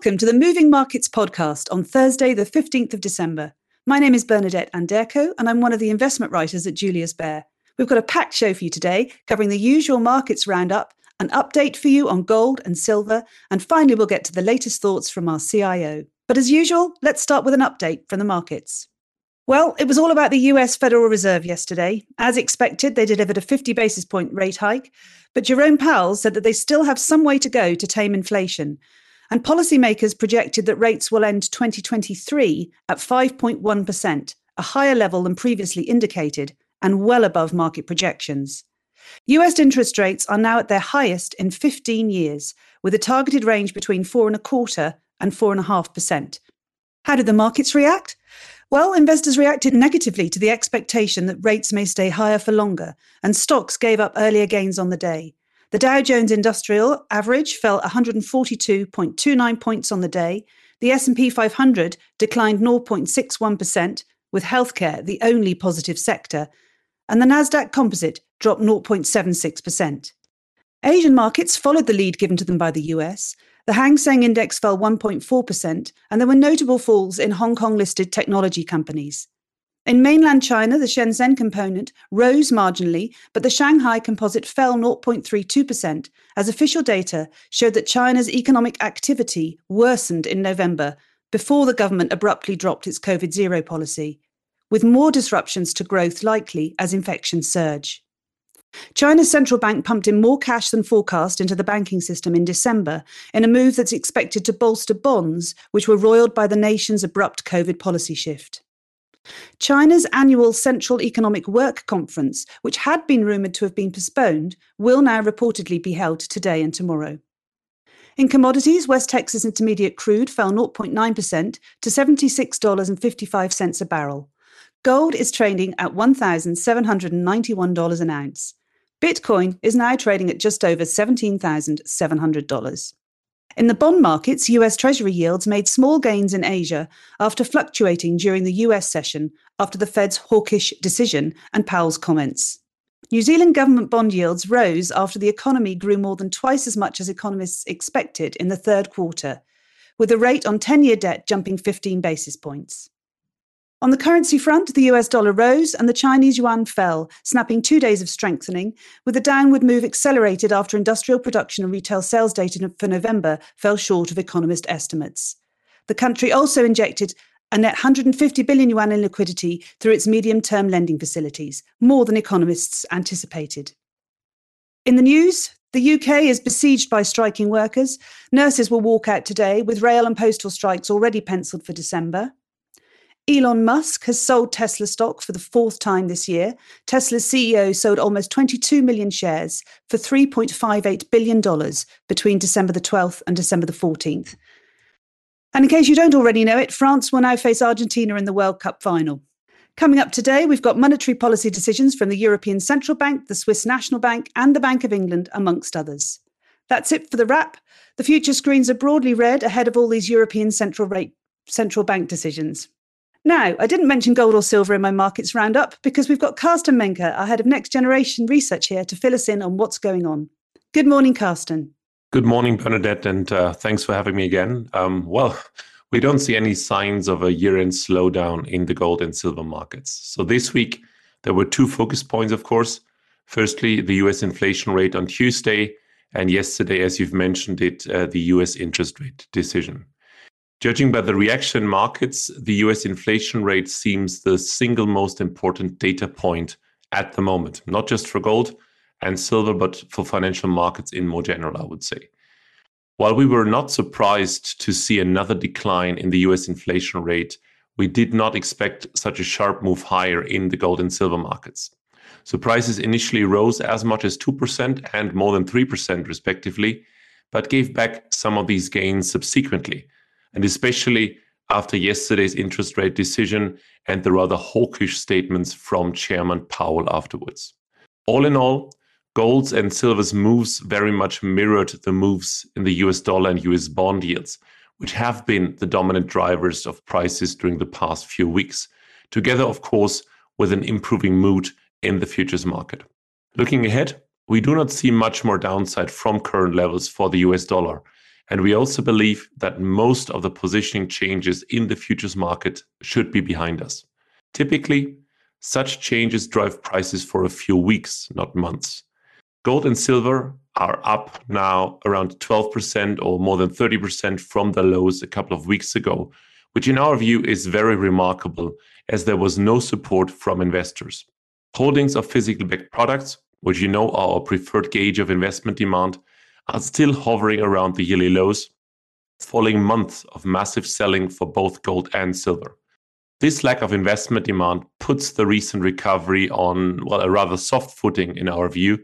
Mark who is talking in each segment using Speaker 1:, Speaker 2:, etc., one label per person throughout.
Speaker 1: Welcome to the Moving Markets podcast on Thursday, the 15th of December. My name is Bernadette Anderko, and I'm one of the investment writers at Julius Baer. We've got a packed show for you today, covering the usual markets roundup, an update for you on gold and silver, and finally, we'll get to the latest thoughts from our CIO. But as usual, let's start with an update from the markets. Well, it was all about the US Federal Reserve yesterday. As expected, they delivered a 50 basis point rate hike, but Jerome Powell said that they still have some way to go to tame inflation. And policymakers projected that rates will end 2023 at 5.1%, a higher level than previously indicated and well above market projections. US interest rates are now at their highest in 15 years, with a targeted range between four and a quarter and four and a half percent. How did the markets react? Well, investors reacted negatively to the expectation that rates may stay higher for longer, and stocks gave up earlier gains on the day. The Dow Jones Industrial average fell 142.29 points on the day. The S&P 500 declined 0.61%, with healthcare the only positive sector, and the Nasdaq Composite dropped 0.76%. Asian markets followed the lead given to them by the US. The Hang Seng Index fell 1.4%, and there were notable falls in Hong Kong listed technology companies. In mainland China, the Shenzhen component rose marginally, but the Shanghai composite fell 0.32% as official data showed that China's economic activity worsened in November before the government abruptly dropped its COVID zero policy, with more disruptions to growth likely as infections surge. China's central bank pumped in more cash than forecast into the banking system in December in a move that's expected to bolster bonds, which were roiled by the nation's abrupt COVID policy shift. China's annual Central Economic Work Conference, which had been rumoured to have been postponed, will now reportedly be held today and tomorrow. In commodities, West Texas Intermediate crude fell 0.9% to $76.55 a barrel. Gold is trading at $1,791 an ounce. Bitcoin is now trading at just over $17,700. In the bond markets, US Treasury yields made small gains in Asia after fluctuating during the US session after the Fed's hawkish decision and Powell's comments. New Zealand government bond yields rose after the economy grew more than twice as much as economists expected in the third quarter, with the rate on 10 year debt jumping 15 basis points. On the currency front, the US dollar rose and the Chinese yuan fell, snapping two days of strengthening, with the downward move accelerated after industrial production and retail sales data for November fell short of economist estimates. The country also injected a net 150 billion yuan in liquidity through its medium term lending facilities, more than economists anticipated. In the news, the UK is besieged by striking workers. Nurses will walk out today, with rail and postal strikes already penciled for December. Elon Musk has sold Tesla stock for the fourth time this year. Tesla's CEO sold almost 22 million shares for $3.58 billion between December the 12th and December the 14th. And in case you don't already know it, France will now face Argentina in the World Cup final. Coming up today, we've got monetary policy decisions from the European Central Bank, the Swiss National Bank, and the Bank of England, amongst others. That's it for the wrap. The future screens are broadly red ahead of all these European central rate central bank decisions. Now, I didn't mention gold or silver in my markets roundup because we've got Carsten Menke, our head of next generation research here, to fill us in on what's going on. Good morning, Carsten.
Speaker 2: Good morning, Bernadette, and uh, thanks for having me again. Um, well, we don't see any signs of a year end slowdown in the gold and silver markets. So this week, there were two focus points, of course. Firstly, the US inflation rate on Tuesday, and yesterday, as you've mentioned it, uh, the US interest rate decision. Judging by the reaction markets, the US inflation rate seems the single most important data point at the moment, not just for gold and silver, but for financial markets in more general, I would say. While we were not surprised to see another decline in the US inflation rate, we did not expect such a sharp move higher in the gold and silver markets. So prices initially rose as much as 2% and more than 3%, respectively, but gave back some of these gains subsequently and especially after yesterday's interest rate decision and the rather hawkish statements from Chairman Powell afterwards. All in all, gold's and silver's moves very much mirrored the moves in the US dollar and US bond yields, which have been the dominant drivers of prices during the past few weeks, together, of course, with an improving mood in the futures market. Looking ahead, we do not see much more downside from current levels for the US dollar And we also believe that most of the positioning changes in the futures market should be behind us. Typically, such changes drive prices for a few weeks, not months. Gold and silver are up now around 12% or more than 30% from the lows a couple of weeks ago, which in our view is very remarkable as there was no support from investors. Holdings of physical backed products, which you know are our preferred gauge of investment demand, are still hovering around the yearly lows, following months of massive selling for both gold and silver. This lack of investment demand puts the recent recovery on, well, a rather soft footing in our view,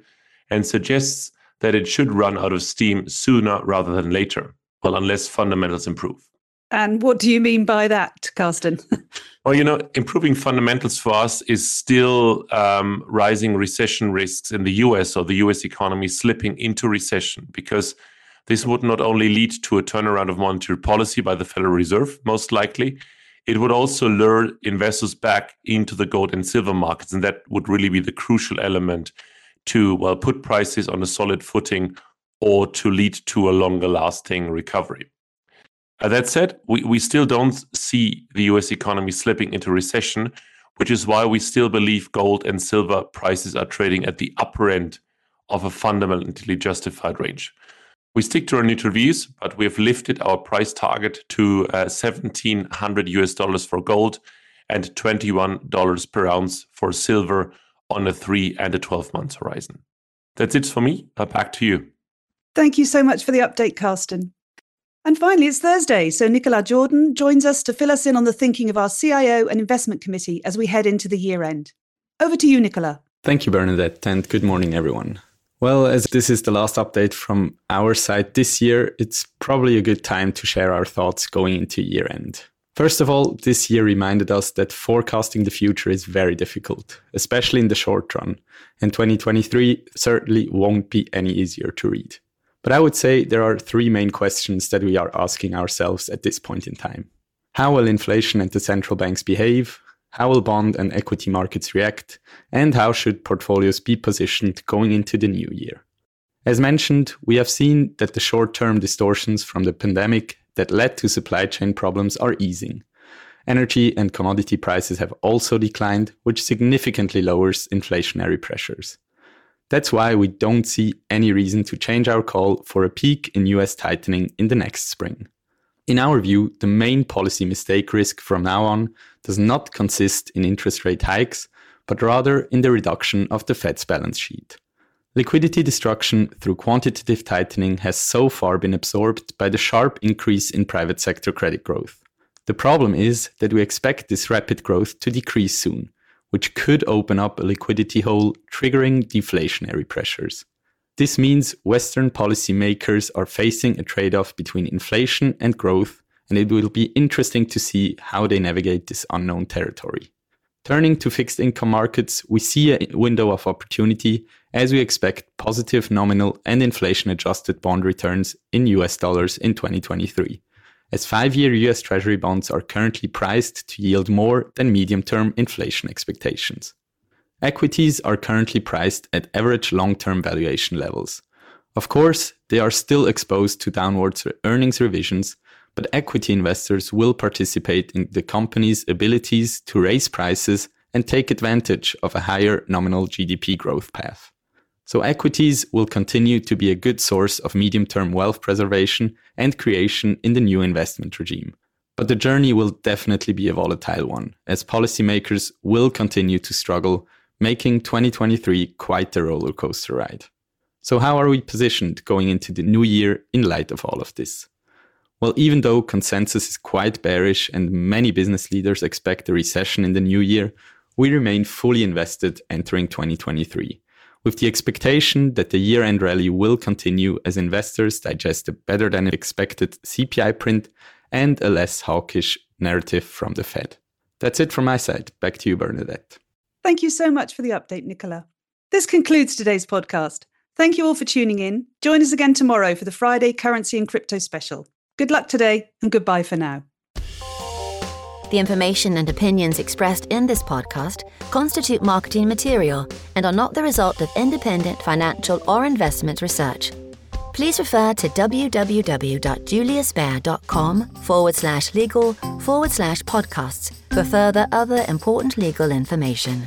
Speaker 2: and suggests that it should run out of steam sooner rather than later, well, unless fundamentals improve.
Speaker 1: And what do you mean by that, Carsten?
Speaker 2: well, you know, improving fundamentals for us is still um, rising recession risks in the US or the US economy slipping into recession because this would not only lead to a turnaround of monetary policy by the Federal Reserve, most likely, it would also lure investors back into the gold and silver markets. And that would really be the crucial element to, well, put prices on a solid footing or to lead to a longer lasting recovery. Uh, that said, we, we still don't see the US economy slipping into recession, which is why we still believe gold and silver prices are trading at the upper end of a fundamentally justified range. We stick to our neutral views, but we have lifted our price target to uh, 1700 US dollars for gold and $21 per ounce for silver on a three and a 12 month horizon. That's it for me. Uh, back to you.
Speaker 1: Thank you so much for the update, Carsten. And finally, it's Thursday, so Nicolas Jordan joins us to fill us in on the thinking of our CIO and investment committee as we head into the year end. Over to you, Nicolas.
Speaker 3: Thank you, Bernadette, and good morning, everyone. Well, as this is the last update from our side this year, it's probably a good time to share our thoughts going into year end. First of all, this year reminded us that forecasting the future is very difficult, especially in the short run, and 2023 certainly won't be any easier to read. But I would say there are three main questions that we are asking ourselves at this point in time. How will inflation and the central banks behave? How will bond and equity markets react? And how should portfolios be positioned going into the new year? As mentioned, we have seen that the short term distortions from the pandemic that led to supply chain problems are easing. Energy and commodity prices have also declined, which significantly lowers inflationary pressures. That's why we don't see any reason to change our call for a peak in US tightening in the next spring. In our view, the main policy mistake risk from now on does not consist in interest rate hikes, but rather in the reduction of the Fed's balance sheet. Liquidity destruction through quantitative tightening has so far been absorbed by the sharp increase in private sector credit growth. The problem is that we expect this rapid growth to decrease soon, which could open up a liquidity hole, triggering deflationary pressures. This means Western policymakers are facing a trade off between inflation and growth, and it will be interesting to see how they navigate this unknown territory. Turning to fixed income markets, we see a window of opportunity as we expect positive nominal and inflation adjusted bond returns in US dollars in 2023 as five year US Treasury bonds are currently priced to yield more than medium term inflation expectations. Equities are currently priced at average long term valuation levels. Of course, they are still exposed to downwards earnings revisions, but equity investors will participate in the company's abilities to raise prices and take advantage of a higher nominal GDP growth path. So equities will continue to be a good source of medium-term wealth preservation and creation in the new investment regime. But the journey will definitely be a volatile one, as policymakers will continue to struggle, making 2023 quite a roller coaster ride. So, how are we positioned going into the new year in light of all of this? Well, even though consensus is quite bearish and many business leaders expect a recession in the new year, we remain fully invested entering 2023 with the expectation that the year end rally will continue as investors digest a better than expected CPI print and a less hawkish narrative from the Fed. That's it from my side. Back to you, Bernadette.
Speaker 1: Thank you so much for the update, Nicolas. This concludes today's podcast. Thank you all for tuning in. Join us again tomorrow for the Friday Currency and Crypto Special. Good luck today and goodbye for now.
Speaker 4: The information and opinions expressed in this podcast constitute marketing material and are not the result of independent financial or investment research. please refer to www.juliusbaer.com forward slash legal forward slash podcasts for further other important legal information.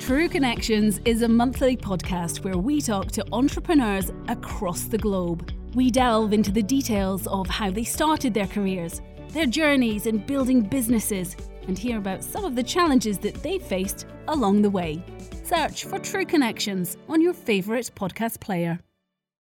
Speaker 5: True Connections is a monthly podcast where we talk to entrepreneurs across the globe. We delve into the details of how they started their careers, their journeys in building businesses, and hear about some of the challenges that they faced along the way. Search for True Connections on your favourite podcast player.